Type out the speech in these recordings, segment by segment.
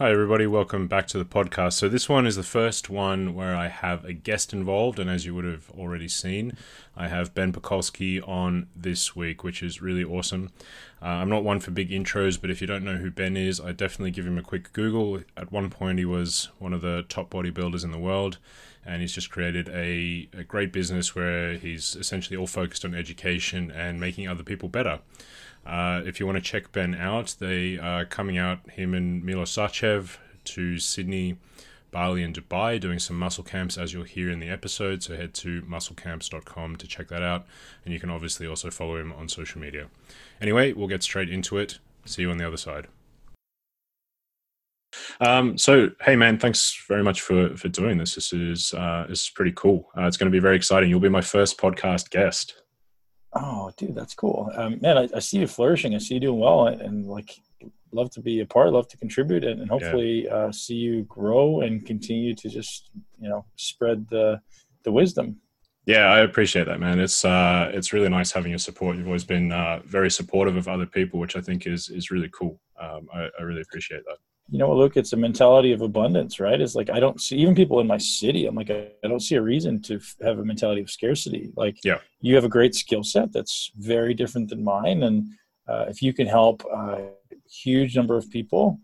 Hi, everybody. Welcome back to the podcast. So, this one is the first one where I have a guest involved. And as you would have already seen, I have Ben Pakulski on this week, which is really awesome. Uh, I'm not one for big intros, but if you don't know who Ben is, I definitely give him a quick Google. At one point, he was one of the top bodybuilders in the world. And he's just created a, a great business where he's essentially all focused on education and making other people better. Uh, if you want to check Ben out, they are coming out, him and Milos Sarcev, to Sydney, Bali, and Dubai, doing some muscle camps as you'll hear in the episode. So head to musclecamps.com to check that out. And you can obviously also follow him on social media. Anyway, we'll get straight into it. See you on the other side. Um, so, hey man, thanks very much for for doing this. This is uh, this is pretty cool. Uh, it's going to be very exciting. You'll be my first podcast guest. Oh, dude, that's cool. Um, man, I, I, see you flourishing. I see you doing well, and, and like love to be a part, love to contribute, and, and hopefully yeah. uh, see you grow and continue to just you know spread the the wisdom. Yeah, I appreciate that, man. It's uh, it's really nice having your support. You've always been uh, very supportive of other people, which I think is is really cool. Um, I, I really appreciate that you know, look, it's a mentality of abundance, right? It's like I don't see even people in my city. I'm like I, I don't see a reason to f- have a mentality of scarcity. Like, yeah, you have a great skill set that's very different than mine, and uh, if you can help a huge number of people,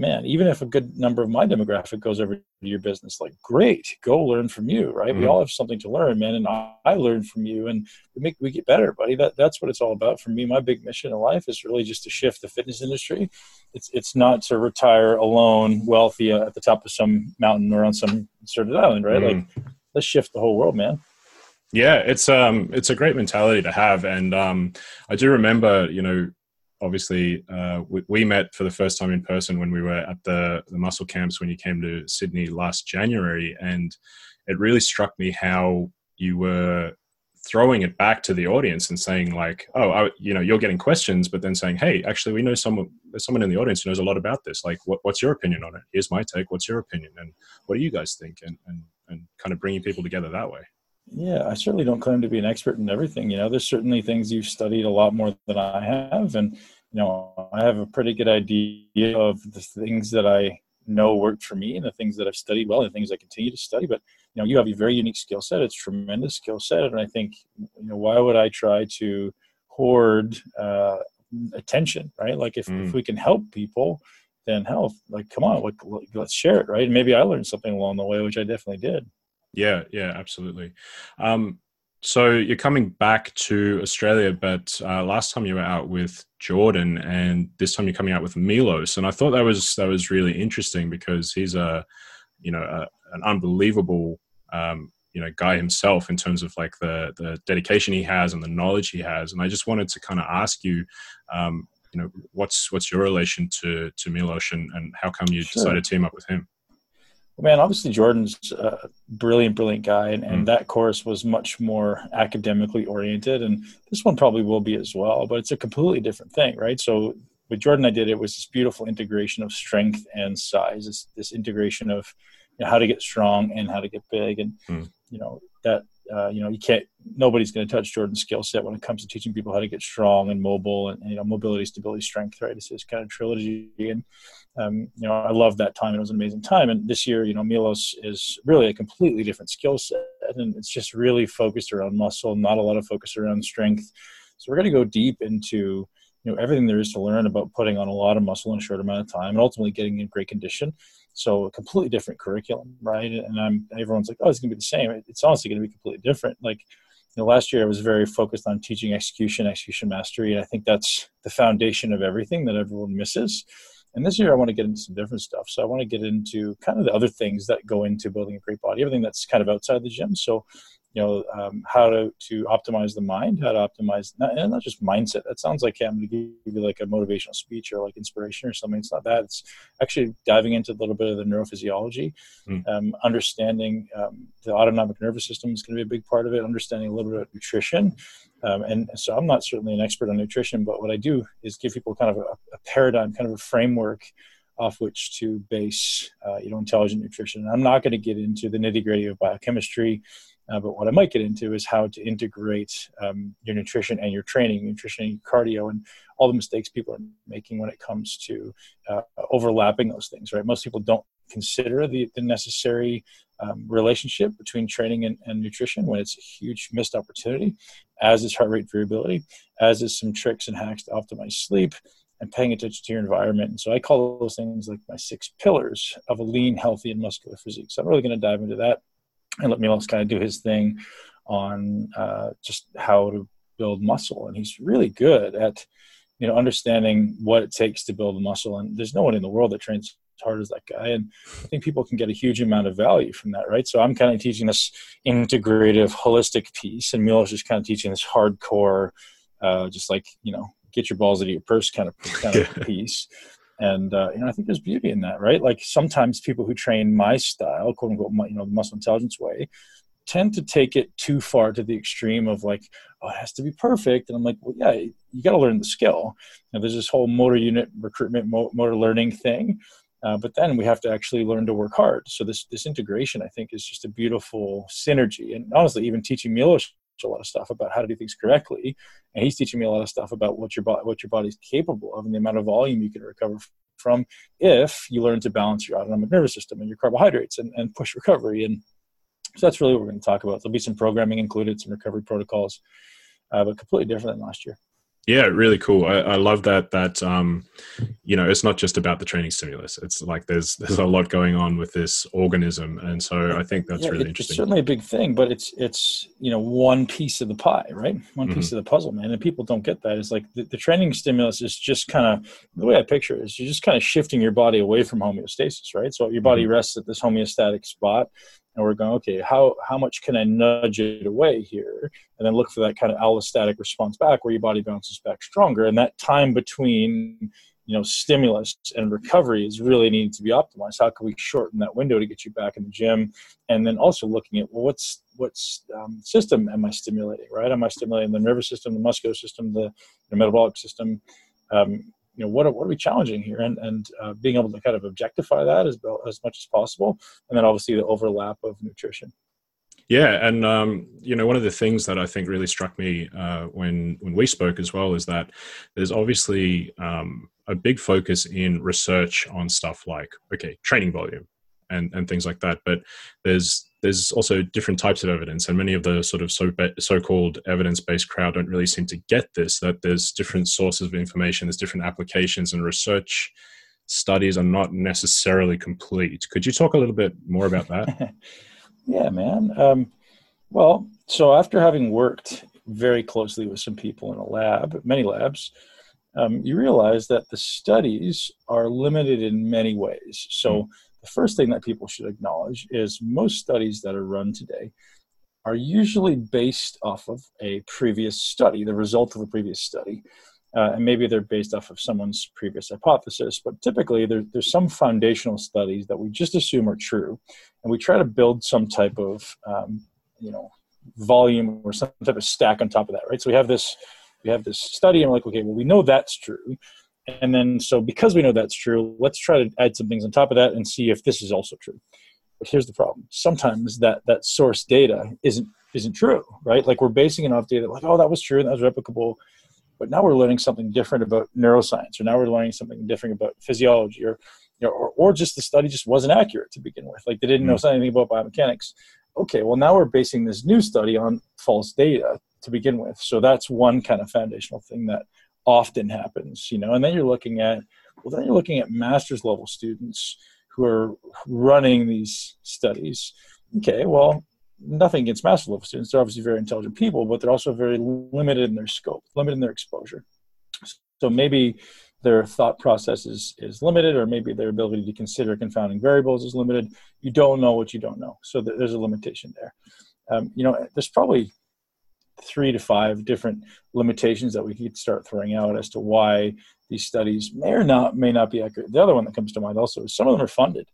man, even if a good number of my demographic goes over to your business, like great, go learn from you, right? Mm-hmm. We all have something to learn, man, and I, I learn from you, and we make we get better, buddy. That that's what it's all about for me. My big mission in life is really just to shift the fitness industry. It's it's not to retire alone, wealthy at the top of some mountain or on some deserted island, right? Mm-hmm. Like let's shift the whole world, man. Yeah, it's um it's a great mentality to have, and um I do remember you know obviously uh, we, we, met for the first time in person when we were at the, the muscle camps when you came to Sydney last January. And it really struck me how you were throwing it back to the audience and saying like, oh, I, you know, you're getting questions, but then saying, hey, actually, we know someone, there's someone in the audience who knows a lot about this. Like, what, what's your opinion on it? Here's my take. What's your opinion? And what do you guys think? And, and, and kind of bringing people together that way. Yeah, I certainly don't claim to be an expert in everything. You know, there's certainly things you've studied a lot more than I have, and you know, I have a pretty good idea of the things that I know worked for me and the things that I've studied well and the things I continue to study. But you know, you have a very unique skill set. It's tremendous skill set, and I think you know, why would I try to hoard uh, attention, right? Like if, mm. if we can help people, then health, like come on, like, let's share it, right? And maybe I learned something along the way, which I definitely did. Yeah, yeah, absolutely. Um, so you're coming back to Australia, but uh, last time you were out with Jordan, and this time you're coming out with Milos, and I thought that was that was really interesting because he's a, you know, a, an unbelievable, um, you know, guy himself in terms of like the the dedication he has and the knowledge he has, and I just wanted to kind of ask you, um, you know, what's what's your relation to to Milos, and, and how come you sure. decided to team up with him? Man, obviously Jordan's a brilliant, brilliant guy, and, and mm. that course was much more academically oriented, and this one probably will be as well. But it's a completely different thing, right? So with Jordan, I did it was this beautiful integration of strength and size. This, this integration of you know, how to get strong and how to get big, and mm. you know that uh, you know you can't nobody's going to touch Jordan's skill set when it comes to teaching people how to get strong and mobile and, and you know mobility, stability, strength. Right, it's this kind of trilogy, and um, you know I love that time. It was an amazing time. And this year, you know, Milos is really a completely different skill set, and it's just really focused around muscle, not a lot of focus around strength. So we're going to go deep into you know everything there is to learn about putting on a lot of muscle in a short amount of time, and ultimately getting in great condition. So a completely different curriculum, right? And I'm everyone's like, oh, it's gonna be the same. It's honestly gonna be completely different. Like, you know, last year I was very focused on teaching execution, execution mastery, and I think that's the foundation of everything that everyone misses. And this year I want to get into some different stuff. So I want to get into kind of the other things that go into building a great body, everything that's kind of outside the gym. So you know um, how to to optimize the mind how to optimize not, and not just mindset. That sounds like hey, i'm going to give you like a motivational speech or like inspiration or something. It's not that. It's actually diving into a little bit of the neurophysiology. Mm. um, understanding um, the autonomic nervous system is going to be a big part of it understanding a little bit of nutrition. Um, and so i'm not certainly an expert on nutrition but what i do is give people kind of a, a paradigm kind of a framework off which to base uh, you know intelligent nutrition. And i'm not going to get into the nitty gritty of biochemistry Uh, but what I might get into is how to integrate um, your nutrition and your training, nutrition and cardio, and all the mistakes people are making when it comes to uh, overlapping those things. Right? Most people don't consider the, the necessary um, relationship between training and, and, nutrition when it's a huge missed opportunity, as is heart rate variability, as is some tricks and hacks to optimize sleep, and paying attention to your environment. And so I call those things like my six pillars of a lean, healthy, and muscular physique. So I'm really going to dive into that and let Milos kind of do his thing on uh, just how to build muscle. And he's really good at, you know, understanding what it takes to build muscle. And there's no one in the world that trains as hard as that guy. And I think people can get a huge amount of value from that, right? So I'm kind of teaching this integrative, holistic piece, and Milos is kind of teaching this hardcore, uh, just like you know, get your balls out of your purse kind of kind of piece and uh, you know i think there's beauty in that right? Like sometimes people who train my style quote unquote you know the muscle intelligence way tend to take it too far to the extreme of like oh it has to be perfect. And i'm like well yeah you got to learn the skill. You know, there's this whole motor unit recruitment motor learning thing uh, but then we have to actually learn to work hard. So this this integration i think is just a beautiful synergy. And honestly even teaching Milos a lot of stuff about how to do things correctly, and he's teaching me a lot of stuff about what your body what your body's capable of and the amount of volume you can recover from if you learn to balance your autonomic nervous system and your carbohydrates and, and push recovery. And so that's really what we're going to talk about. There'll be some programming included, some recovery protocols, uh, but completely different than last year. Yeah, really cool. I, I, love that. That um, you know, it's not just about the training stimulus. It's like there's there's a lot going on with this organism, and so I think that's yeah, really it, interesting. It's certainly a big thing, but it's it's you know one piece of the pie, right? One mm-hmm. piece of the puzzle, man. And people don't get that. It's like the, the training stimulus is just kind of the way I picture it is you're just kind of shifting your body away from homeostasis, right? So your body mm-hmm. rests at this homeostatic spot, and we're going okay how how much can i nudge it away here? And then look for that kind of allostatic response back where your body bounces back stronger. And that time between you know stimulus and recovery is really needing to be optimized. How can we shorten that window to get you back in the gym? And then also looking at well what's what's um, system am i stimulating right? Am i stimulating the nervous system the muscular system the, the metabolic system? Um, you know what are, what are we challenging here? And and uh, being able to kind of objectify that as as much as possible and then obviously the overlap of nutrition. Yeah, and um, you know, one of the things that I think really struck me uh, when when we spoke as well is that there's obviously um, a big focus in research on stuff like okay, training volume and and things like that. But there's there's also different types of evidence, and many of the sort of so so-called evidence-based crowd don't really seem to get this. That there's different sources of information, there's different applications, and research studies are not necessarily complete. Could you talk a little bit more about that? yeah, man. Um, well, so after having worked very closely with some people in a lab, many labs, um, you realize that the studies are limited in many ways. So. Mm the first thing that people should acknowledge is most studies that are run today are usually based off of a previous study, the result of a previous study. Uh, and maybe they're based off of someone's previous hypothesis, but typically there, there's some foundational studies that we just assume are true, and we try to build some type of, um, you know, volume or some type of stack on top of that, right? So we have this, we have this study, and we're like, okay, well, we know that's true, and then, so because we know that's true, let's try to add some things on top of that and see if this is also true. But here's the problem: sometimes that that source data isn't isn't true, right? Like we're basing it off data, like oh that was true and that was replicable, but now we're learning something different about neuroscience, or now we're learning something different about physiology, or you know, or, or just the study just wasn't accurate to begin with. Like they didn't know hmm. anything about biomechanics. Okay, well now we're basing this new study on false data to begin with. So that's one kind of foundational thing that often happens, you know. And then you're looking at well, then you're looking at master's level students who are running these studies. Okay, well, nothing against master's level students; they're obviously very intelligent people, but they're also very limited in their scope, limited in their exposure. So maybe their thought process is, is limited, or maybe their ability to consider confounding variables is limited. You don't know what you don't know, so there's a limitation there. Um, you know, there's probably three to five different limitations that we could start throwing out as to why these studies may or not may not be accurate. The other one that comes to mind also is some of them are funded,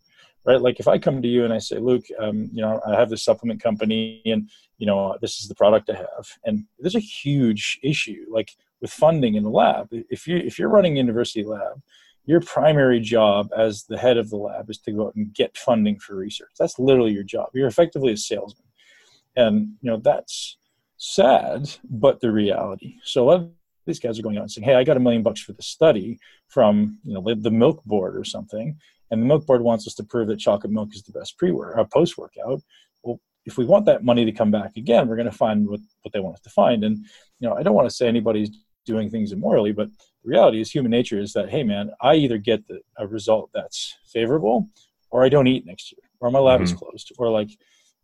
right? Like if I come to you and I say, Luke, um, you know, I have this supplement company and you know this is the product I have, and there's a huge issue like with funding in the lab. If you if you're running a university lab, your primary job as the head of the lab is to go out and get funding for research. That's literally your job. You're effectively a salesman And you know that's sad, but the reality. So a lot of these guys are going out and saying, "Hey, I got a million bucks for the study from you know the milk board or something," and the milk board wants us to prove that chocolate milk is the best pre-work or post workout. Well, if we want that money to come back again, we're going to find what, what they want us to find. And you know, I don't want to say anybody's doing things immorally, but the reality is human nature is that hey, man, I either get the, a result that's favorable, or I don't eat next year, or my lab mm-hmm. is closed, or like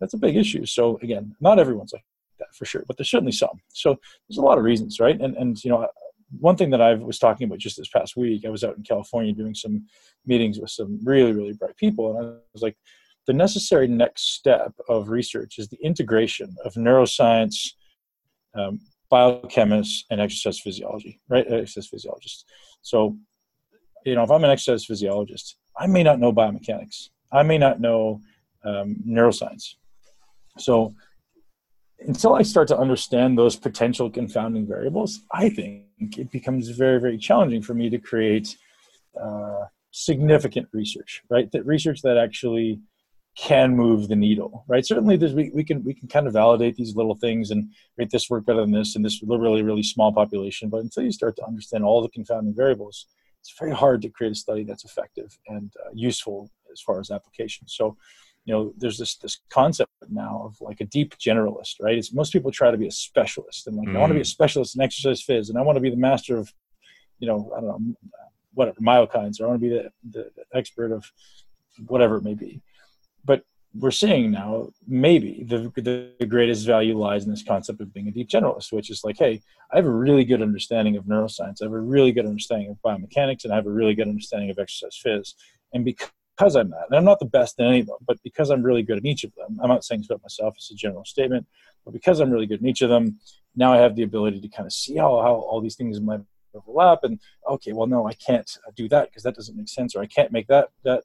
that's a big issue. So again, not everyone's like for sure, but there's certainly some. So there's a lot of reasons, right? And and you know, one thing that I was talking about just this past week, I was out in California doing some meetings with some really really bright people, and I was like, the necessary next step of research is the integration of neuroscience, um, biochemists, and exercise physiology, right? Exercise physiologists. So, you know, if I'm an exercise physiologist, I may not know biomechanics. I may not know um, neuroscience. So until I start to understand those potential confounding variables, I think it becomes very, very challenging for me to create uh, significant research, right? That research that actually can move the needle, right? Certainly, there's we, we can we can kind of validate these little things and rate this work better than this and this really really small population. But until you start to understand all the confounding variables, it's very hard to create a study that's effective and uh, useful as far as application. So you know there's this this concept now of like a deep generalist right it's most people try to be a specialist and like mm. i want to be a mm. specialist in exercise phys and i want to be the master of you know i don't know whatever myokines or i want to be the, the, the expert of whatever it may be but we're seeing now maybe the, the greatest value lies in this concept of being a deep generalist, which is like, hey, I have a really good understanding of neuroscience, I have a really good understanding of biomechanics, and I have a really good understanding of exercise phys. And because because I'm that, and I'm not the best in any of them, but because I'm really good in each of them, I'm not saying this about myself, it's a general statement, but because I'm really good in each of them, now I have the ability to kind of see how, how all these things might overlap and okay, well, no, I can't do that because that doesn't make sense, or I can't make that, that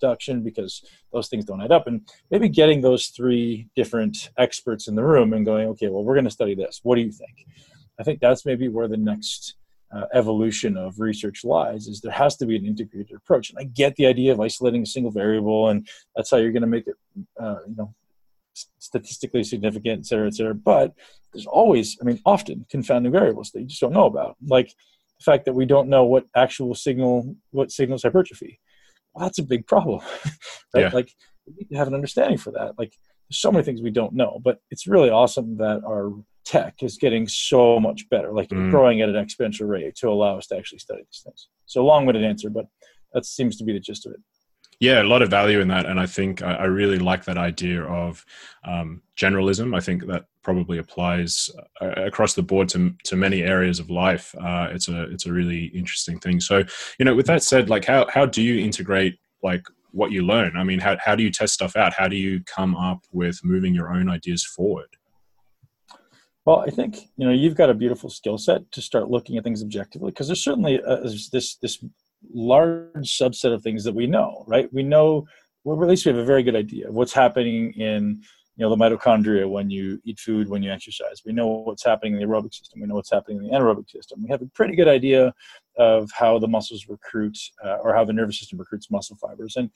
deduction because those things don't add up. And maybe getting those three different experts in the room and going, okay, well, we're going to study this. What do you think? I think that's maybe where the next uh, evolution of research lies is there has to be an integrated approach. And i get the idea of isolating a single variable and that's how you're going to make it uh, you know statistically significant et cetera et cetera. But there's always i mean often confounding variables that you just don't know about like the fact that we don't know what actual signal what signals hypertrophy. Well that's a big problem right? Yeah. like we need to have an understanding for that. Like there's so many things we don't know but it's really awesome that our tech is getting so much better, like mm. growing at an exponential rate to allow us to actually study these things. So long-winded answer, but that seems to be the gist of it. Yeah, a lot of value in that, and I think I, really like that idea of um, generalism. I think that probably applies uh, across the board to to many areas of life. Uh, it's a it's a really interesting thing. So, you know, with that said, like how how do you integrate like what you learn? I mean, how how do you test stuff out? How do you come up with moving your own ideas forward? Well, I think you know you've got a beautiful skill set to start looking at things objectively because there's certainly this this large subset of things that we know, right? We know, well, at least we have a very good idea of what's happening in you know the mitochondria when you eat food, when you exercise. We know what's happening in the aerobic system. We know what's happening in the anaerobic system. We have a pretty good idea of how the muscles recruit uh, or how the nervous system recruits muscle fibers, and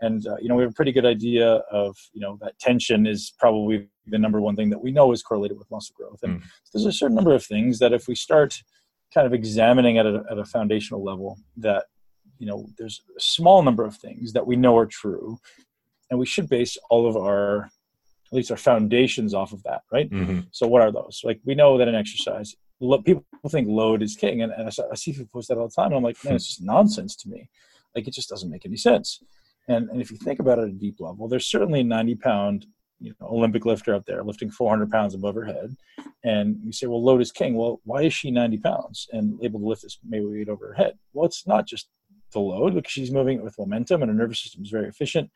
and uh, you know we have a pretty good idea of you know that tension is probably the number one thing that we know is correlated with muscle growth. And mm. there's a certain number of things that if we start kind of examining at a, at a foundational level that you know there's a small number of things that we know are true and we should base all of our at least our foundations off of that right? Mm-hmm. so what are those? Like we know that in exercise people think load is king and, and I, see people post that all the time and i'm like man it's just nonsense to me. Like it just doesn't make any sense and, and if you think about it at a deep level, there's certainly a 90 pound you know, Olympic lifter out there lifting 400 pounds above her head. And you say, well, load is king. Well, why is she 90 pounds and able to lift this maybe weight over her head? Well, it's not just the load because she's moving it with momentum and her nervous system is very efficient.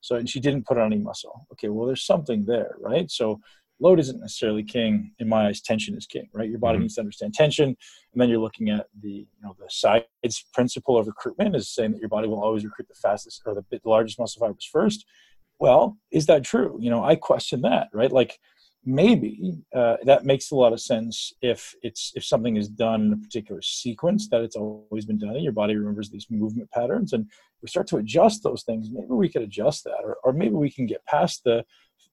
So, and she didn't put on any muscle. Okay, well, there's something there, right? So, load isn't necessarily king. In my eyes tension is king right? Your body mm-hmm. needs to understand tension and then you're looking at the you know the size principle of recruitment is saying that your body will always recruit the fastest or the, the largest muscle fibers first. Well is that true? You know i question that right? Like maybe uh, that makes a lot of sense if it's if something is done in a particular sequence that it's always been done and your body remembers these movement patterns and we start to adjust those things maybe we could adjust that or, or maybe we can get past the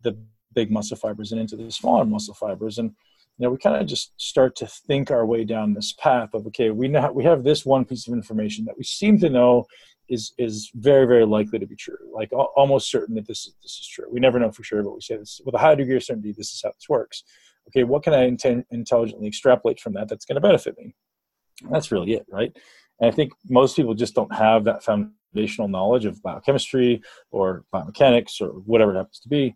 the big muscle fibers and into the smaller muscle fibers. And you know, we kind of just start to think our way down this path of okay, we know we have this one piece of information that we seem to know is is very very likely to be true, like almost certain that this is this is true. We never know for sure, but we say this with a high degree of certainty. This is how this works. Okay, what can I inten- intelligently extrapolate from that that's going to benefit me? That's really it, right? And I think most people just don't have that foundational knowledge of biochemistry or biomechanics or whatever it happens to be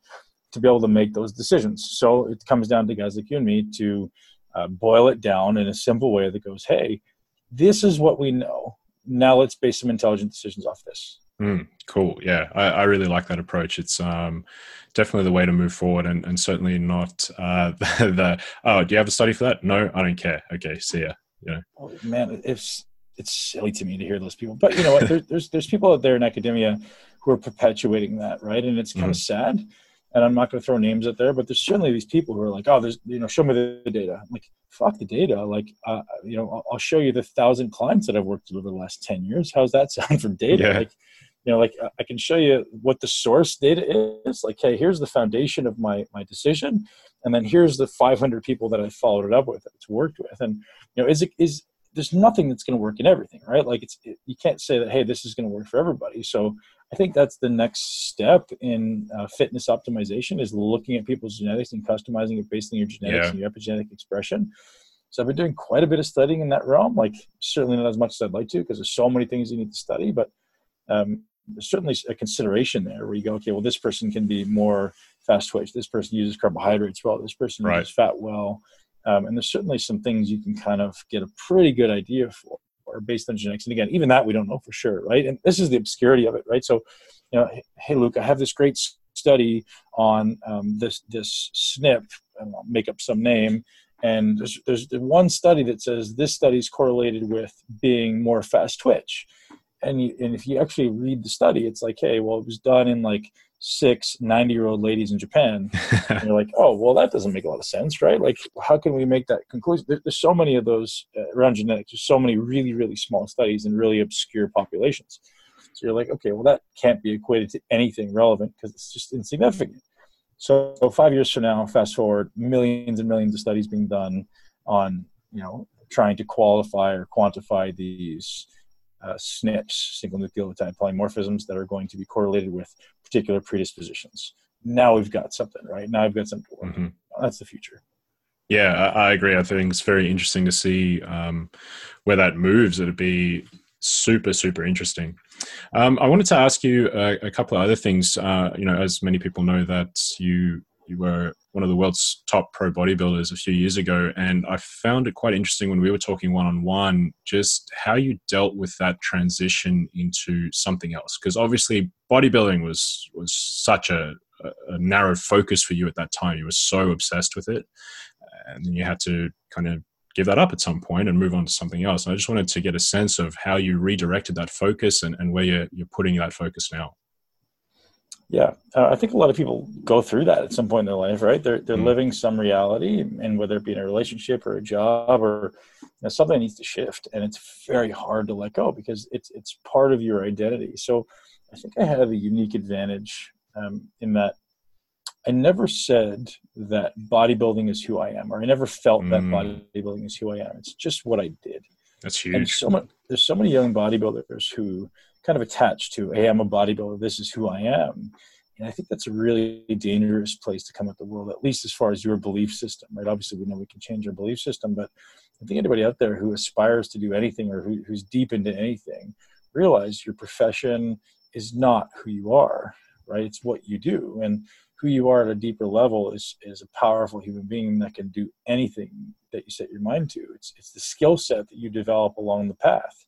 to be able to make those decisions. So it comes down to guys like you and me to uh, boil it down in a simple way that goes, hey, this is what we know. Now let's base some intelligent decisions off this. Mm, cool. Yeah, I, I, really like that approach. It's um, definitely the way to move forward, and, and certainly not uh, the, the, oh, do you have a study for that? No, I don't care. Okay, see ya. Yeah. Oh, man, it's it's silly to me to hear those people, but you know what? there, there's there's people out there in academia who are perpetuating that, right? And it's kind mm. of sad and I'm not going to throw names out there, but there's certainly these people who are like, oh, there's, you know, show me the, data. I'm like, fuck the data. Like, uh, you know, I'll, show you the thousand clients that I've worked with over the last 10 years. How's that sound from data? Yeah. Like, you know, like I can show you what the source data is. Like, hey, here's the foundation of my my decision, and then here's the 500 people that I followed it up with, that it's worked with, and you know, is it is there's nothing that's going to work in everything, right? Like, it's it, you can't say that hey, this is going to work for everybody. So I think that's the next step in uh, fitness optimization is looking at people's genetics and customizing it based on your genetics yeah. and your epigenetic expression. So I've been doing quite a bit of studying in that realm. Like certainly not as much as I'd like to because there's so many things you need to study, but um, there's certainly a consideration there where you go, okay, well this person can be more fast twitch. This person uses carbohydrates well. This person right. uses fat well. Um, and there's certainly some things you can kind of get a pretty good idea for or based on genetics. And again, even that we don't know for sure, right? And this is the obscurity of it, right? So, you know, hey, Luke, I have this great study on um, this this SNP, and I'll make up some name. And there's, there's one study that says this study is correlated with being more fast twitch. And, you, and if you actually read the study, it's like, hey, well, it was done in like six 90 year old ladies in Japan. and you're like, oh, well, that doesn't make a lot of sense, right? Like, how can we make that conclusion? There, there's so many of those uh, around genetics. There's so many really, really small studies in really obscure populations. So you're like, okay, well, that can't be equated to anything relevant because it's just insignificant. So, so five years from now, fast forward, millions and millions of studies being done on, you know, trying to qualify or quantify these uh, SNPs, single nucleotide polymorphisms, that are going to be correlated with particular predispositions. Now we've got something, right? Now I've got something to work. Mm-hmm. That's the future. Yeah, I, I, agree. I think it's very interesting to see um, where that moves. It'd be super, super interesting. Um, I wanted to ask you a, a couple of other things. Uh, you know, as many people know, that you you were one of the world's top pro bodybuilders a few years ago. And I found it quite interesting when we were talking one on one, just how you dealt with that transition into something else. Because obviously, bodybuilding was was such a, a narrow focus for you at that time. You were so obsessed with it, and then you had to kind of give that up at some point and move on to something else. And I just wanted to get a sense of how you redirected that focus and, and where you're, you're putting that focus now. Yeah, uh, I think a lot of people go through that at some point in their life, right? They're they're mm living some reality, and whether it be in a relationship or a job or you know, something needs to shift, and it's very hard to let go because it's it's part of your identity. So, I think I have a unique advantage um, in that I never said that bodybuilding is who I am, or I never felt mm. that bodybuilding is who I am. It's just what I did. That's huge. And so much, there's so many young bodybuilders who kind of attached to, hey, I'm a bodybuilder, this is who I am. And I think that's a really dangerous place to come at the world, at least as far as your belief system, right? Obviously, we know we can change our belief system, but I think anybody out there who aspires to do anything or who, who's deep into anything, realize your profession is not who you are, right? It's what you do. And who you are at a deeper level is, is a powerful human being that can do anything that you set your mind to. It's, it's the skill set that you develop along the path.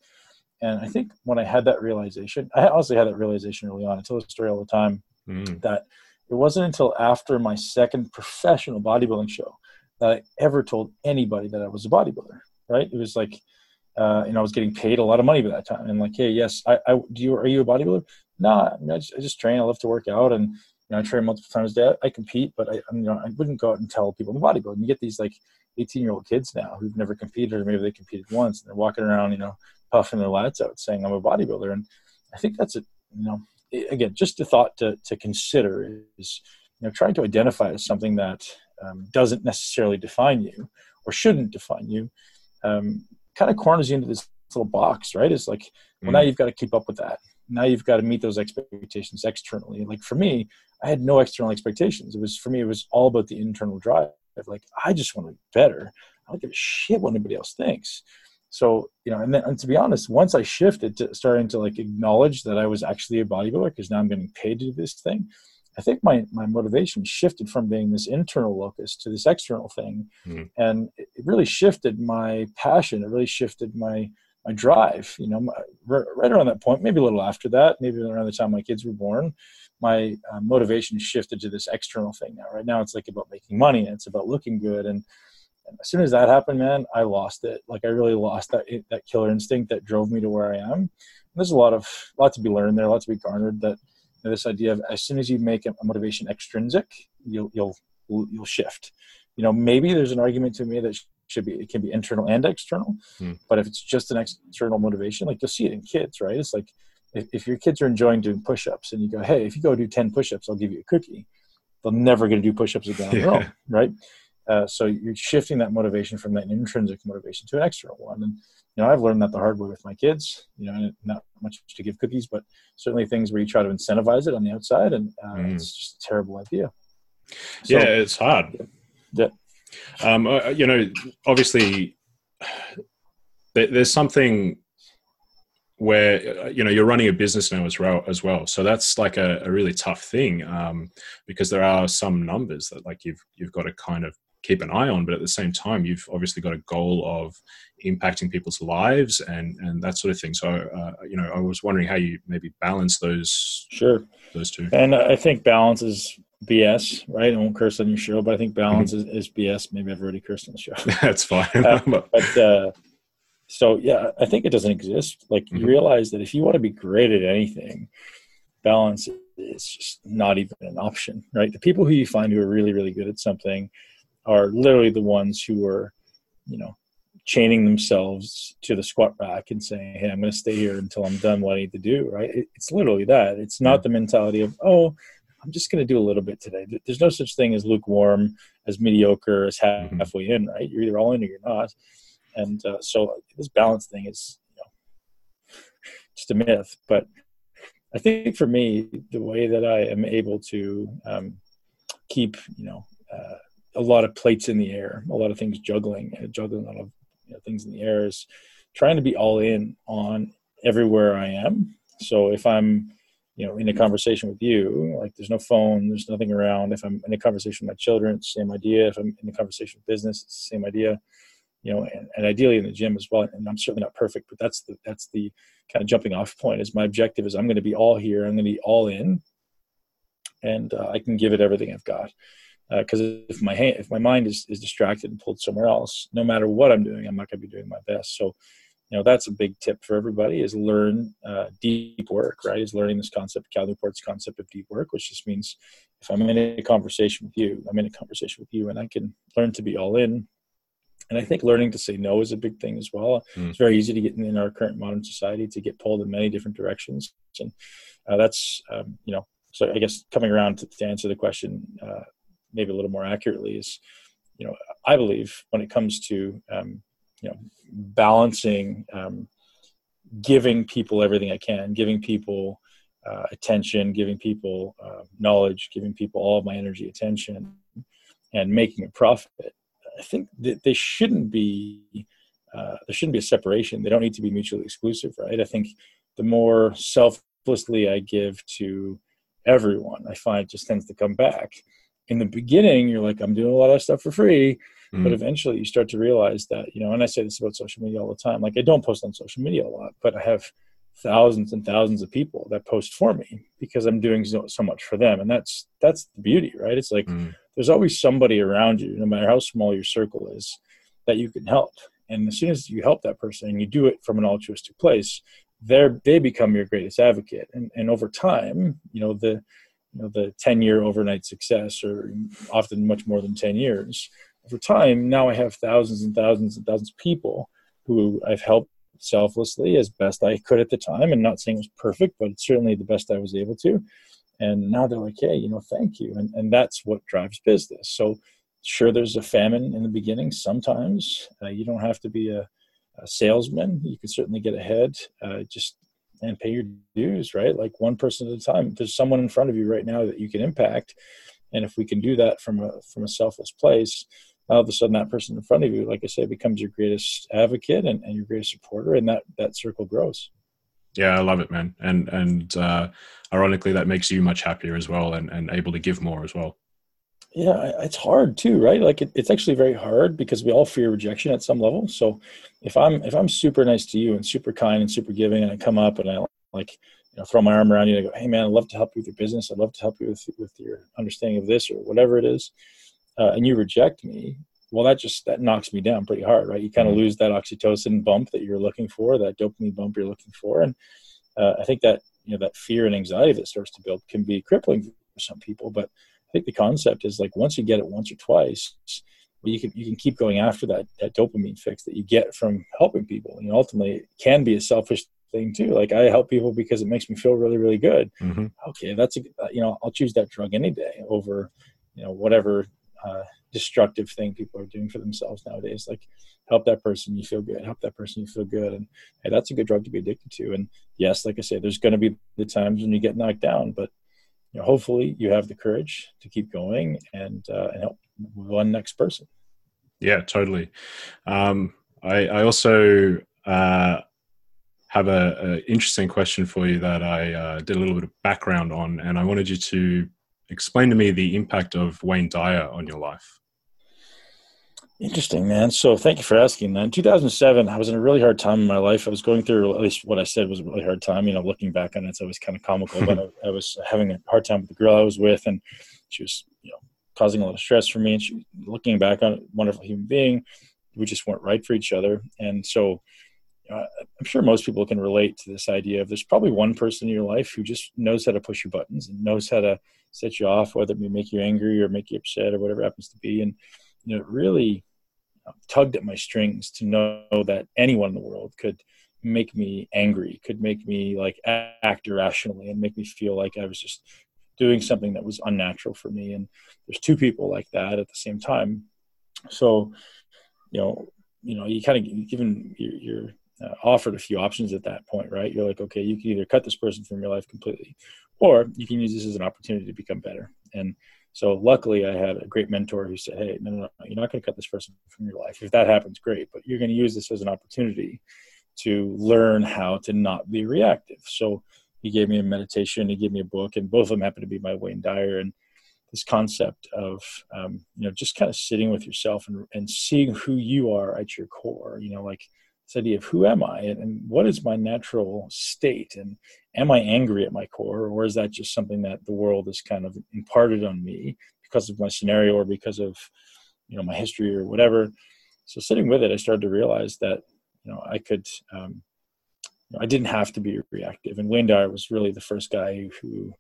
And I think when I had that realization, I honestly had that realization early on. I tell the story all the time mm. that it wasn't until after my second professional bodybuilding show that I ever told anybody that I was a bodybuilder. Right? It was like, uh, you know, I was getting paid a lot of money by that time, and like, hey, yes, I, I do. You are you a bodybuilder? No, nah, I, mean, I, just, I just train. I love to work out, and you know, I train multiple times a day. I compete, but I, you know, I wouldn't go out and tell people I'm a bodybuilder. And you get these like 18 year old kids now who've never competed, or maybe they competed once, and they're walking around, you know, puffing their lats out saying I'm a bodybuilder. And I think that's a, you know, again, just a thought to, to consider is you know trying to identify as something that um, doesn't necessarily define you or shouldn't define you um, kind of corners you into this little box right? It's like well mm. now you've got to keep up with that. Now you've got to meet those expectations externally. Like for me i had no external expectations. It was for me it was all about the internal drive like i just want to be better. I don't give a shit what anybody else thinks. So you know and then and to be honest once i shifted to starting to like acknowledge that i was actually a bodybuilder because now i'm getting paid to do this thing i think my my motivation shifted from being this internal locus to this external thing. Mm-hmm. and it really shifted my passion. It really shifted my my drive you know my, right around that point maybe a little after that maybe around the time my kids were born my uh, motivation shifted to this external thing now right now it's like about making money and it's about looking good and as soon as that happened, man, I lost it. Like I really lost that that killer instinct that drove me to where I am. And there's a lot of lot to be learned there, a lot to be garnered. That you know, this idea of as soon as you make a motivation extrinsic, you'll you'll you'll shift. You know, maybe there's an argument to me that should be it can be internal and external, hmm. but if it's just an external motivation, like you'll see it in kids, right? It's like if, if your kids are enjoying doing push-ups and you go, hey, if you go do ten push-ups, I'll give you a cookie. They're never going to do push-ups again their own, right? Uh, so you're shifting that motivation from that intrinsic motivation to an external one. And you know, I've learned that the hard way with my kids. You know, not much to give cookies, but certainly things where you try to incentivize it on the outside, and uh, mm. it's just a terrible idea. So, yeah, it's hard. Yeah. Um, uh, you know, obviously, there's something where uh, you know you're running a business now as well as well. So that's like a, a really tough thing um, because there are some numbers that like you've you've got to kind of keep an eye on but at the same time you've obviously got a goal of impacting people's lives and and that sort of thing. So uh, you know i was wondering how you maybe balance those sure. those two. And i think balance is bs right? I won't curse on your show but i think balance mm-hmm. is, is, bs maybe i've already cursed on the show. That's fine. Uh, but uh, so yeah i think it doesn't exist like mm-hmm. you realize that if you want to be great at anything balance is just not even an option right the people who you find who are really really good at something are literally the ones who are, you know, chaining themselves to the squat rack and saying, "Hey, I'm going to stay here until I'm done what I need to do." Right? It's literally that. It's not the mentality of, "Oh, I'm just going to do a little bit today." There's no such thing as lukewarm, as mediocre, as mm-hmm. halfway in. Right? You're either all in or you're not. And uh, so this balance thing is, you know, just a myth. But I think for me, the way that I am able to um, keep, you know. Uh, a lot of plates in the air, a lot of things juggling, uh, juggling a lot of you know, things in the air is trying to be all in on everywhere I am. So if I'm, you know, in a conversation with you, like there's no phone, there's nothing around. If I'm in a conversation with my children, same idea. If I'm in a conversation with business, same idea. You know, and, and ideally in the gym as well. And I'm certainly not perfect, but that's the that's the kind of jumping off point. Is my objective is I'm going to be all here. I'm going to be all in, and uh, I can give it everything I've got because uh, if my hand, if my mind is, is distracted and pulled somewhere else, no matter what I'm doing, I'm not going to be doing my best. So, you know, that's a big tip for everybody is learn uh, deep work, right? Is learning this concept, Cal Newport's concept of deep work, which just means if I'm in a conversation with you, I'm in a conversation with you and I can learn to be all in. And I think learning to say no is a big thing as well. Mm. It's very easy to get in, in, our current modern society to get pulled in many different directions. And uh, that's, um, you know, so I guess coming around to, to answer the question, uh, maybe a little more accurately is you know i believe when it comes to um, you know balancing um, giving people everything i can giving people uh, attention giving people uh, knowledge giving people all of my energy attention and making a profit i think that they shouldn't be uh, there shouldn't be a separation they don't need to be mutually exclusive right i think the more selflessly i give to everyone i find it just tends to come back in the beginning you're like i'm doing a lot of stuff for free mm-hmm. but eventually you start to realize that you know and i say this about social media all the time like i don't post on social media a lot but i have thousands and thousands of people that post for me because i'm doing so, so much for them and that's that's the beauty right it's like mm-hmm. There's always somebody around you no matter how small your circle is that you can help and as soon as you help that person and you do it from an altruistic place they're they become your greatest advocate and and over time you know the you know, the 10 year overnight success, or often much more than 10 years. Over time, now I have thousands and thousands and thousands of people who I've helped selflessly as best I could at the time. And not saying it was perfect, but certainly the best I was able to. And now they're like hey you know thank you. And, and that's what drives business. So sure there's a famine in the beginning sometimes. Uh, you don't have to be a, a, salesman. You can certainly get ahead uh, just and pay your dues right? Like one person at a time. There's someone in front of you right now that you can impact and if we can do that from a from a selfless place all of a sudden that person in front of you like i say becomes your greatest advocate and, and your greatest supporter and that that circle grows yeah i love it man. And and uh ironically that makes you much happier as well and, and able to give more as well. Yeah it's hard too right? Like it, it's actually very hard because we all fear rejection at some level. So if i'm if i'm super nice to you and super kind and super giving and i come up and i like you know throw my arm around you and I go hey man i'd love to help you with your business. I'd love to help you with with your understanding of this or whatever it is uh, and you reject me well that just that knocks me down pretty hard right you kind of mm-hmm. lose that oxytocin bump that you're looking for that dopamine bump you're looking for and uh, i think that you know that fear and anxiety that starts to build can be crippling for some people but I think the concept is like once you get it once or twice, well, you can you can keep going after that that dopamine fix that you get from helping people. You know, ultimately, it can be a selfish thing too. Like I help people because it makes me feel really really good. Mm-hmm. Okay, that's a you know I'll choose that drug any day over you know whatever uh, destructive thing people are doing for themselves nowadays. Like help that person, you feel good. Help that person, you feel good. And hey, that's a good drug to be addicted to. And yes, like I say, there's going to be the times when you get knocked down, but you know, hopefully you have the courage to keep going and uh, and help one next person. Yeah, totally. Um, I, I also uh, have a, interesting question for you that I uh, did a little bit of background on, and I wanted you to explain to me the impact of Wayne Dyer on your life. Interesting, man. So thank you for asking that. In 2007, I was in a really hard time in my life. I was going through, at least what I said was a really hard time. You know, looking back on it, it's always kind of comical, but I, I, was having a hard time with the girl I was with, and she was, you know, causing a lot of stress for me. And she, looking back on it, wonderful human being, we just weren't right for each other. And so, I'm sure most people can relate to this idea of there's probably one person in your life who just knows how to push your buttons and knows how to set you off, whether it may make you angry or make you upset or whatever happens to be. And, you know, it really, um, tugged at my strings to know that anyone in the world could make me angry, could make me like act irrationally and make me feel like I was just doing something that was unnatural for me. And there's two people like that at the same time. So, you know, you know, you kind of given you're, you're uh, offered a few options at that point, right? You're like, okay, you can either cut this person from your life completely, or you can use this as an opportunity to become better. And so luckily, I had a great mentor who said, "Hey, no, no, no you're not going to cut this person from your life. If that happens, great, but you're going to use this as an opportunity to learn how to not be reactive." So he gave me a meditation, he gave me a book, and both of them happened to be by Wayne Dyer. And this concept of um, you know just kind of sitting with yourself and, and seeing who you are at your core. You know, like this idea of who am I and, what is my natural state and am I angry at my core, or is that just something that the world has kind of imparted on me because of my scenario or because of you know my history or whatever? So sitting with it, I started to realize that you know I could. Um, I didn't have to be reactive, and Wayne Dyer was really the first guy who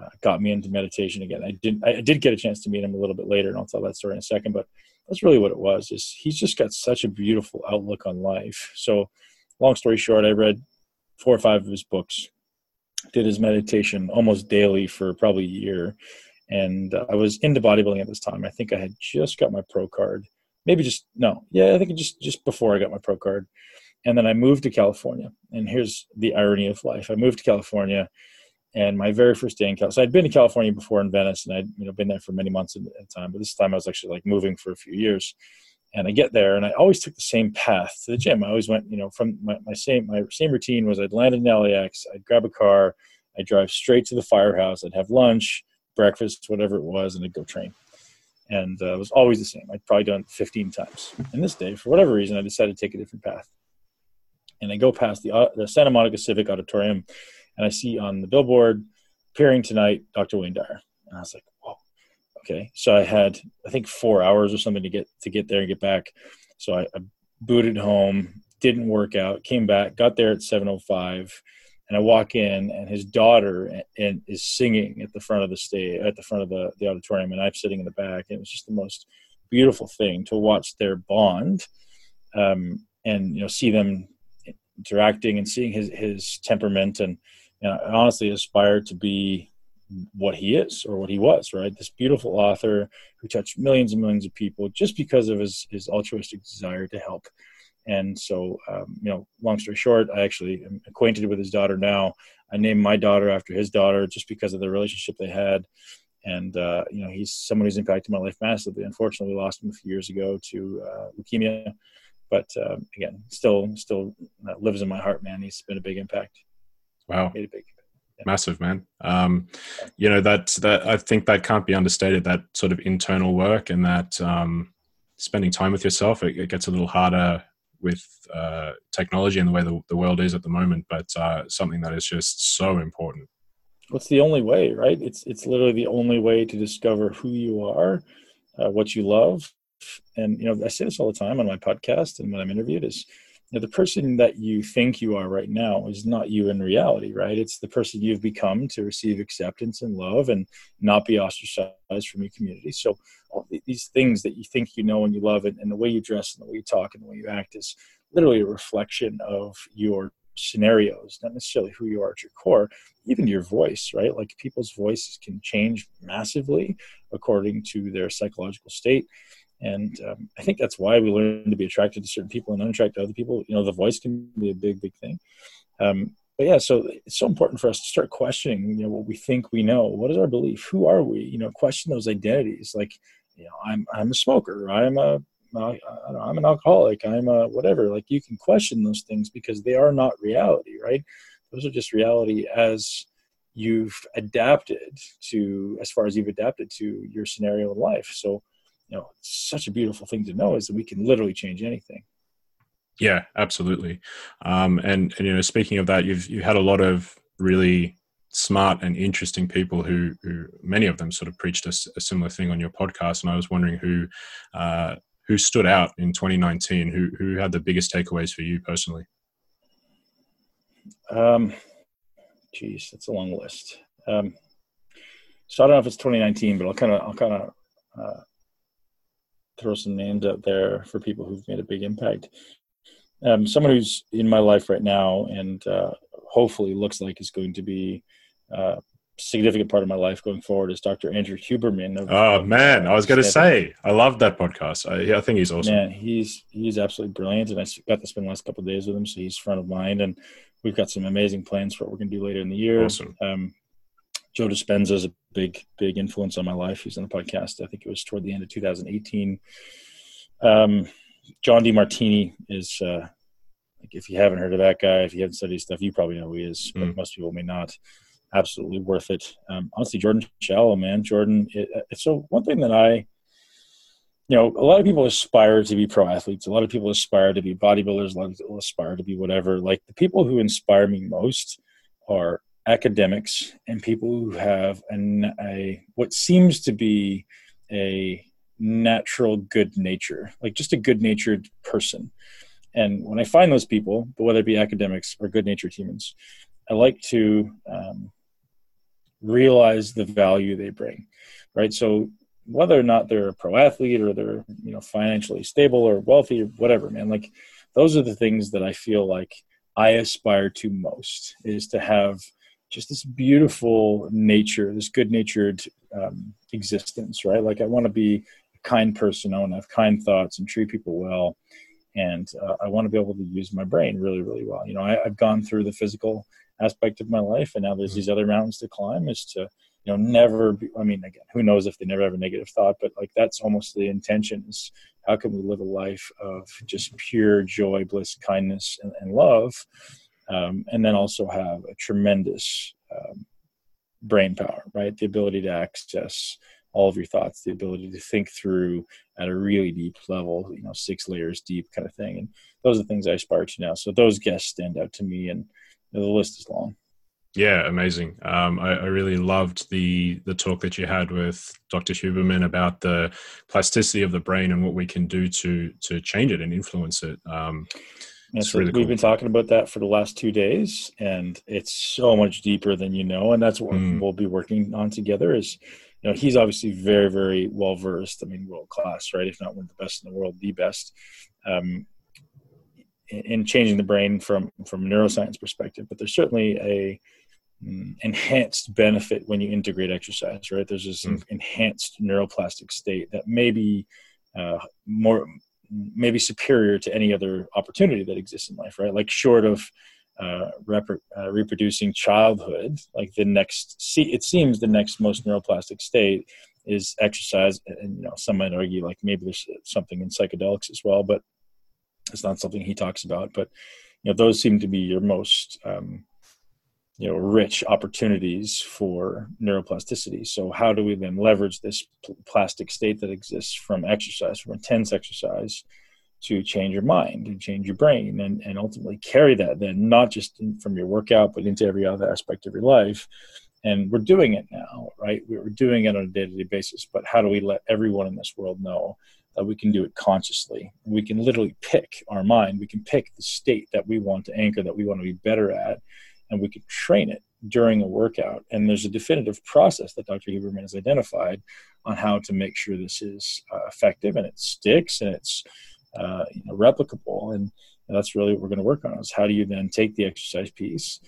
uh, got me into meditation again. I didn't. I did get a chance to meet him a little bit later, and I'll tell that story in a second. But that's really what it was. Is he's just got such a beautiful outlook on life. So, long story short, I read four or five of his books did his meditation almost daily for probably a year. And uh, I was into bodybuilding at this time. I think I had just got my pro card. Maybe just no, yeah, I think just just before I got my pro card. And then I moved to California. And here's the irony of life: I moved to California, and my very first day in California. So I'd been to California before in Venice, and I'd you know been there for many months at a time. But this time I was actually like moving for a few years and I get there and I always took the same path to the gym. I always went, you know, from my, my same my same routine was I'd land in LAX, I'd grab a car, I'd drive straight to the firehouse, I'd have lunch, breakfast, whatever it was, and I'd go train. And uh, it was always the same. I'd probably done it 15 times. And this day, for whatever reason, I decided to take a different path. And I go past the, uh, the Santa Monica Civic Auditorium, and I see on the billboard, appearing tonight, Dr. Wayne Dyer. And I was like, whoa, okay so i had i think four hours or something to get to get there and get back so i, I booted home didn't work out came back got there at 705 and i walk in and his daughter and is singing at the front of the stage at the front of the, the auditorium and i'm sitting in the back and it was just the most beautiful thing to watch their bond um, and you know see them interacting and seeing his his temperament and know, I honestly aspire to be what he is or what he was, right? This beautiful author who touched millions and millions of people just because of his, his altruistic desire to help. And so, um, you know, long story short, I actually am acquainted with his daughter now. I named my daughter after his daughter just because of the relationship they had. And, uh, you know, he's someone who's impacted my life massively. Unfortunately, we lost him a few years ago to uh, leukemia. But um, again, still, still lives in my heart, man. He's been a big impact. Wow. Made a big yeah. massive man. Um, you know that that i think that can't be understated that sort of internal work and that um, spending time with yourself. It, it, gets a little harder with uh, technology and the way the, the world is at the moment but uh, something that is just so important. What's the only way right? It's it's literally the only way to discover who you are uh, what you love. And you know i say this all the time on my podcast and when i'm interviewed is know, the person that you think you are right now is not you in reality, right? It's the person you've become to receive acceptance and love and not be ostracized from your community. So, all these things that you think you know and you love, and, and the way you dress and the way you talk and the way you act is literally a reflection of your scenarios, not necessarily who you are at your core, even your voice, right? Like people's voices can change massively according to their psychological state and um, I think that's why we learn to be attracted to certain people and unattracted to other people. You know, the voice can be a big, big thing. Um, but yeah, so it's so important for us to start questioning, you know, what we think we know. What is our belief? Who are we? You know, question those identities. Like, you know, I'm I'm a smoker. I'm a I'm an alcoholic. I'm a whatever. Like, you can question those things because they are not reality, right? Those are just reality as you've adapted to, as far as you've adapted to your scenario in life. So you know, such a beautiful thing to know is that we can literally change anything. Yeah, absolutely. Um, and, and you know, speaking of that, you've you had a lot of really smart and interesting people who, who many of them sort of preached a, a similar thing on your podcast. And I was wondering who uh, who stood out in 2019, who who had the biggest takeaways for you personally. Um, geez, that's a long list. Um, so I don't know if it's 2019, but I'll kind of I'll kind of uh, throw some names out there for people who've made a big impact. Um, someone who's in my life right now and uh, hopefully looks like is going to be a uh, significant part of my life going forward is Dr. Andrew Huberman. Of, oh man, I was going to say I love that podcast. I, I, think he's awesome. Yeah, he's he's absolutely brilliant, and I got to spend the last couple of days with him, so he's front of mind, and we've got some amazing plans for what we're going to do later in the year. Awesome. Um, Joe Dispenza is a big, big influence on my life. He's on the podcast. I think it was toward the end of 2018. Um, John Demartini is, uh, if you haven't heard of that guy, if you haven't studied stuff, you probably know who he is, but mm. most people may not. Absolutely worth it. Um, honestly, Jordan Shallow, man, Jordan. It, it, so one thing that I, you know, a lot of people aspire to be pro athletes. A lot of people aspire to be bodybuilders. A lot of people aspire to be whatever. Like the people who inspire me most are academics and people who have an, a what seems to be a natural good nature, like just a good natured person. And when I find those people, whether it be academics or good natured humans, I like to um, realize the value they bring, right? So whether or not they're a pro athlete or they're you know financially stable or wealthy or whatever, man, like those are the things that I feel like I aspire to most is to have just this beautiful nature, this good natured um, existence, right? Like I want to be a kind person. I want to have kind thoughts and treat people well. And uh, I want to be able to use my brain really, really well. You know, I, have gone through the physical aspect of my life, and now there's mm-hmm. these other mountains to climb. Is to, you know, never. Be, I mean, again, who knows if they never have a negative thought, but like that's almost the intention. Is how can we live a life of just pure joy, bliss, kindness, and, and love, um, and then also have a tremendous um, brain power, right? The ability to access all of your thoughts, the ability to think through at a really deep level, you know, six layers deep kind of thing. And those are the things I aspire to now. So those guests stand out to me, and you know, the list is long. Yeah, amazing. Um, I, I, really loved the the talk that you had with Dr. Huberman about the plasticity of the brain and what we can do to to change it and influence it. Um, so really we've cool. been talking about that for the last two days, and it's so much deeper than you know. And that's what mm. we'll be working on together. Is you know he's obviously very very well versed. I mean, world class, right? If not one of the best in the world, the best. Um, in, in changing the brain from from a neuroscience perspective, but there's certainly a mm, enhanced benefit when you integrate exercise, right? There's this mm. enhanced neuroplastic state that may be uh, more, maybe superior to any other opportunity that exists in life, right? Like short of uh, rep- uh, reproducing childhood, like the next, see, it seems the next most neuroplastic state is exercise. And, you know, some might argue like maybe there's something in psychedelics as well, but it's not something he talks about. But, you know, those seem to be your most, um, you know rich opportunities for neuroplasticity. So how do we then leverage this pl- plastic state that exists from exercise from intense exercise to change your mind and change your brain and, and ultimately carry that then not just in, from your workout but into every other aspect of your life? And we're doing it now right? We're doing it on a day-to-day basis but how do we let everyone in this world know that we can do it consciously? We can literally pick our mind. We can pick the state that we want to anchor that we want to be better at and we could train it during a workout. And there's a definitive process that Dr. Huberman has identified on how to make sure this is uh, effective and it sticks and it's uh, you know, replicable. And that's really what we're going to work on is how do you then take the exercise piece,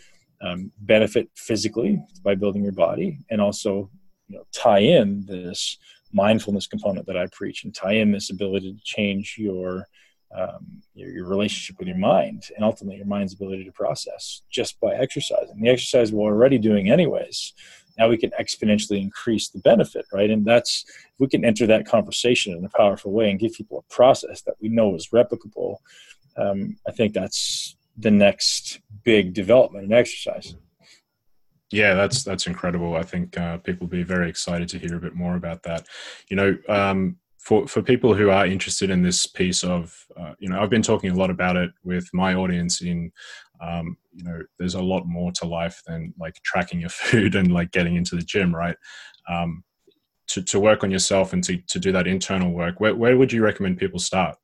um, benefit physically by building your body, and also you know, tie in this mindfulness component that I preach and tie in this ability to change your um, your, your, relationship with your mind and ultimately your mind's ability to process just by exercising. The exercise we're already doing anyways. Now we can exponentially increase the benefit, right? And that's we can enter that conversation in a powerful way and give people a process that we know is replicable. Um, I think that's the next big development in exercise. Yeah, that's that's incredible. I think uh, people will be very excited to hear a bit more about that. You know, um, for for people who are interested in this piece of uh, you know i've been talking a lot about it with my audience in um, you know there's a lot more to life than like tracking your food and like getting into the gym right? Um, to, to work on yourself and to, to do that internal work where, where would you recommend people start?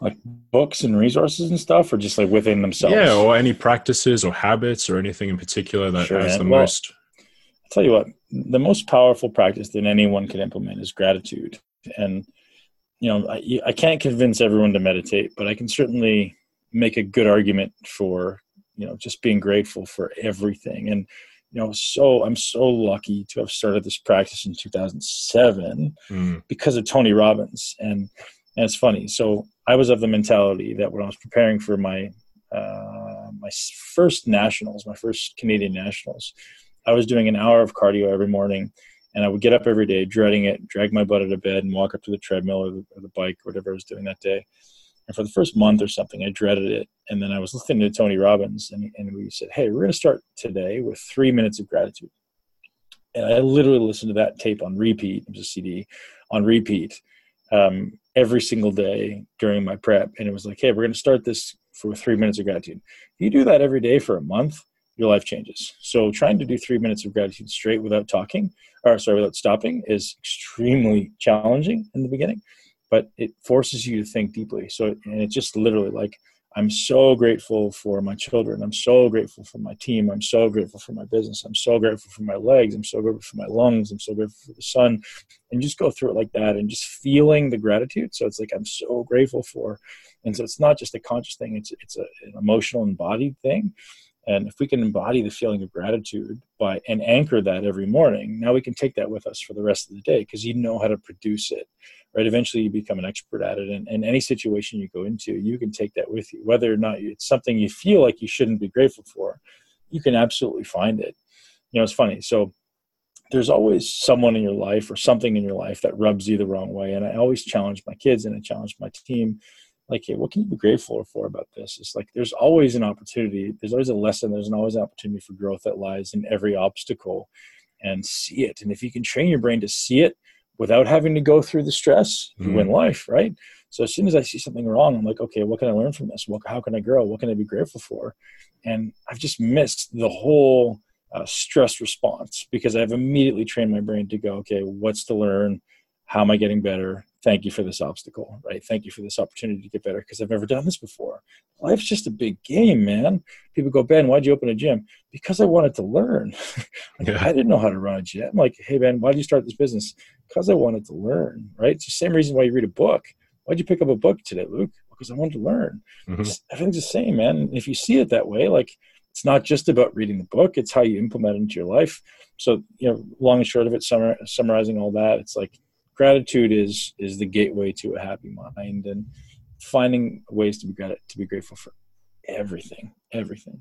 Like books and resources and stuff or just like within themselves? Yeah or any practices or habits or anything in particular that sure, has man. the well, most I'll tell you what the most powerful practice that anyone can implement is gratitude. And, you know, I, I can't convince everyone to meditate, but I can certainly make a good argument for, you know, just being grateful for everything. And, you know, so I'm so lucky to have started this practice in 2007 mm. because of Tony Robbins. And, and it's funny. So I was of the mentality that when I was preparing for my, uh, my first nationals, my first Canadian nationals, I was doing an hour of cardio every morning, and I would get up every day, dreading it, drag my butt out of bed, and walk up to the treadmill or the, or the bike, or whatever I was doing that day. And for the first month or something, I dreaded it. And then I was listening to Tony Robbins, and, and we said, Hey, we're going to start today with three minutes of gratitude. And I literally listened to that tape on repeat, it was a CD, on repeat um, every single day during my prep. And it was like, Hey, we're going to start this for three minutes of gratitude. If you do that every day for a month, your life changes. So trying to do three minutes of gratitude straight without talking, or sorry, without stopping is extremely challenging in the beginning, but it forces you to think deeply. So, and it's just literally like, I'm so grateful for my children. I'm so grateful for my team. I'm so grateful for my business. I'm so grateful for my legs. I'm so grateful for my lungs. I'm so grateful for the sun. And just go through it like that and just feeling the gratitude. So it's like I'm so grateful for. And so it's not just a conscious thing, it's it's a, an emotional embodied thing. And if we can embody the feeling of gratitude by and anchor that every morning, now we can take that with us for the rest of the day because you know how to produce it. Right. Eventually you become an expert at it. And, and any situation you go into, you can take that with you. Whether or not it's something you feel like you shouldn't be grateful for, you can absolutely find it. You know, it's funny. So there's always someone in your life or something in your life that rubs you the wrong way. And I always challenge my kids and I challenge my team like hey, what can you be grateful for about this? It's like there's always an opportunity there's always a lesson there's always an opportunity for growth that lies in every obstacle and see it. And if you can train your brain to see it without having to go through the stress you mm-hmm. win life right? So as soon as i see something wrong i'm like okay what can i learn from this? What, how can i grow? What can i be grateful for? And i've just missed the whole uh, stress response because i've immediately trained my brain to go okay what's to learn? How am i getting better thank you for this obstacle, right? Thank you for this opportunity to get better because I've never done this before. Life's just a big game, man. People go, Ben, why'd you open a gym? Because I wanted to learn. like, yeah. I didn't know how to run a gym. I'm Like, hey, Ben, why'd you start this business? Because I wanted to learn, right? It's the same reason why you read a book. Why'd you pick up a book today, Luke? Because I wanted to learn. Mm-hmm. Everything's the same, man. If you see it that way, like it's not just about reading the book; it's how you implement it into your life. So, you know, long and short of it, summar, summarizing all that, it's like gratitude is is the gateway to a happy mind, and finding ways to be grat- to be grateful for everything, everything.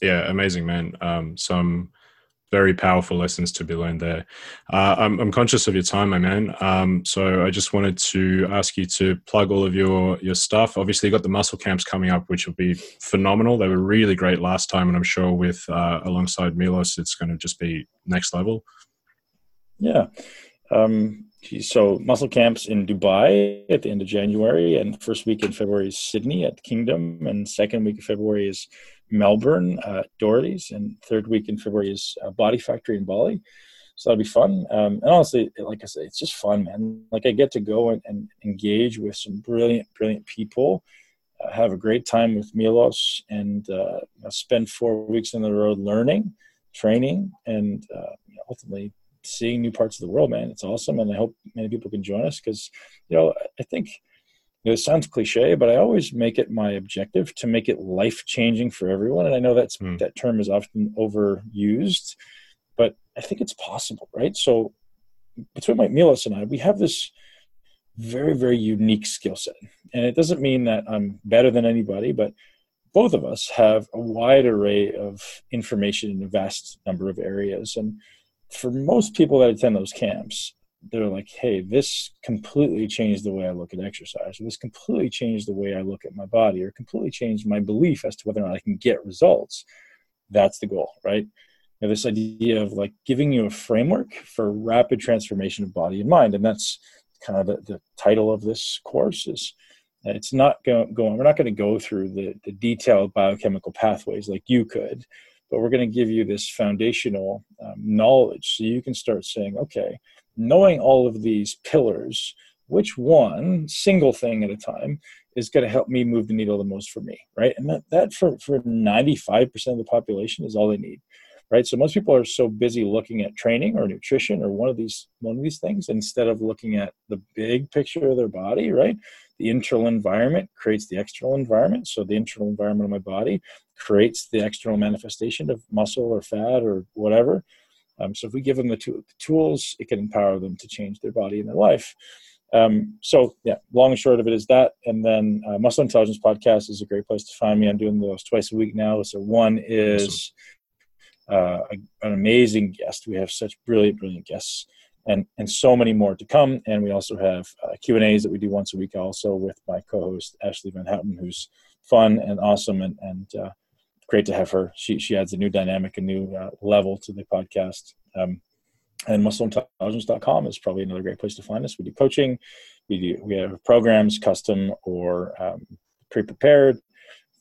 Yeah, amazing, man. Um, some very powerful lessons to be learned there. Uh, I'm, I'm, conscious of your time, my man. Um, so I just wanted to ask you to plug all of your your stuff. Obviously, you got the muscle camps coming up, which will be phenomenal. They were really great last time, and I'm sure with uh, alongside Milos, it's going to just be next level. Yeah. Um, so muscle camps in Dubai at the end of January, and first week in February is Sydney at Kingdom, and second week of February is Melbourne, uh, Doherty's, and third week in February is uh, Body Factory in Bali. So that'll be fun. Um, and honestly, like I said, it's just fun, man. Like I get to go and, and engage with some brilliant, brilliant people, uh, have a great time with Milos, and uh, spend four weeks on the road learning, training, and uh, ultimately seeing new parts of the world, man. It's awesome, and I hope many people can join us because, you know, I think it sounds cliche, but I always make it my objective to make it life changing for everyone. And I know that's mm. that term is often overused, but I think it's possible, right? So between Mike Milos and I, we have this very, very unique skill set. And it doesn't mean that I'm better than anybody, but both of us have a wide array of information in a vast number of areas. And for most people that attend those camps, they're like, hey, this completely changed the way I look at exercise, or this completely changed the way I look at my body, or completely changed my belief as to whether or not I can get results. That's the goal, right? You know, this idea of like giving you a framework for rapid transformation of body and mind. And that's kind of the, the title of this course is it's not going, going we're not going to go through the, the detailed biochemical pathways like you could, but we're going to give you this foundational um, knowledge so you can start saying, okay, knowing all of these pillars, which one single thing at a time is going to help me move the needle the most for me, right? And that, that for, for 95% of the population is all they need, right? So most people are so busy looking at training or nutrition or one of these one of these things instead of looking at the big picture of their body, right? The internal environment creates the external environment. So the internal environment of my body creates the external manifestation of muscle or fat or whatever. Um, so if we give them the, the, tools, it can empower them to change their body and their life. Um, so yeah, long and short of it is that. And then uh, Muscle Intelligence Podcast is a great place to find me. I'm doing those twice a week now. So one is uh, an amazing guest. We have such brilliant, brilliant guests. And, and so many more to come. And we also have uh, Q and A's that we do once a week, also with my co-host Ashley Van Houten, who's fun and awesome and, and uh, great to have her. She she adds a new dynamic, a new uh, level to the podcast. Um, and muscleintelligence.com is probably another great place to find us. We do coaching, we do we have programs custom or um, pre-prepared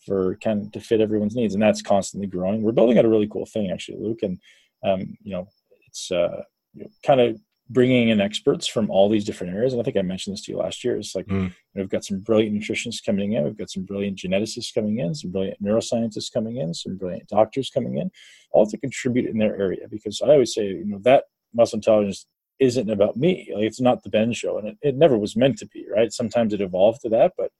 for kind of to fit everyone's needs, and that's constantly growing. We're building out a really cool thing actually, Luke, and um, you know it's uh, you know, kind of bringing in experts from all these different areas. And I think I mentioned this to you last year. It's like mm. we've got some brilliant nutritionists coming in, we've got some brilliant geneticists coming in, some brilliant neuroscientists coming in, some brilliant doctors coming in, all to contribute in their area. Because I always say, you know, that muscle intelligence isn't about me. Like it's not the Ben show, and it, it never was meant to be. Right? Sometimes it evolved to that, but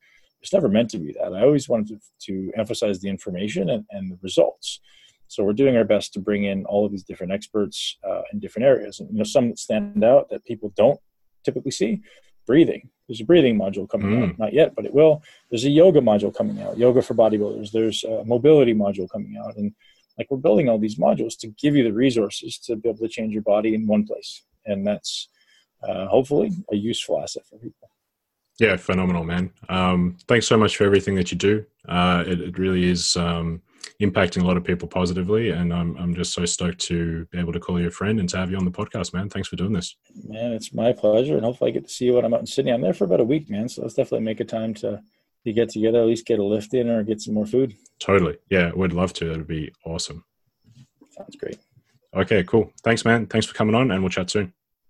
it's never meant to be that. I always wanted to, to emphasize the information and, and the results. So we're doing our best to bring in all of these different experts uh, in different areas. And you know, some that stand out that people don't typically see, breathing. There's a breathing module coming mm. out, not yet, but it will. There's a yoga module coming out, yoga for bodybuilders. There's a mobility module coming out, and like we're building all these modules to give you the resources to be able to change your body in one place, and that's uh, hopefully a useful asset for people. Yeah, phenomenal, man. Um, thanks so much for everything that you do. Uh, it, it, really is. Um, impacting a lot of people positively. And I'm, I'm just so stoked to be able to call you a friend and to have you on the podcast, man. Thanks for doing this. Man, it's my pleasure. And hopefully I get to see you when I'm out in Sydney. I'm there for about a week, man. So let's definitely make a time to, to get together, at least get a lift in or get some more food. Totally. Yeah, we'd love to. That would be awesome. Sounds great. Okay, cool. Thanks, man. Thanks for coming on and we'll chat soon.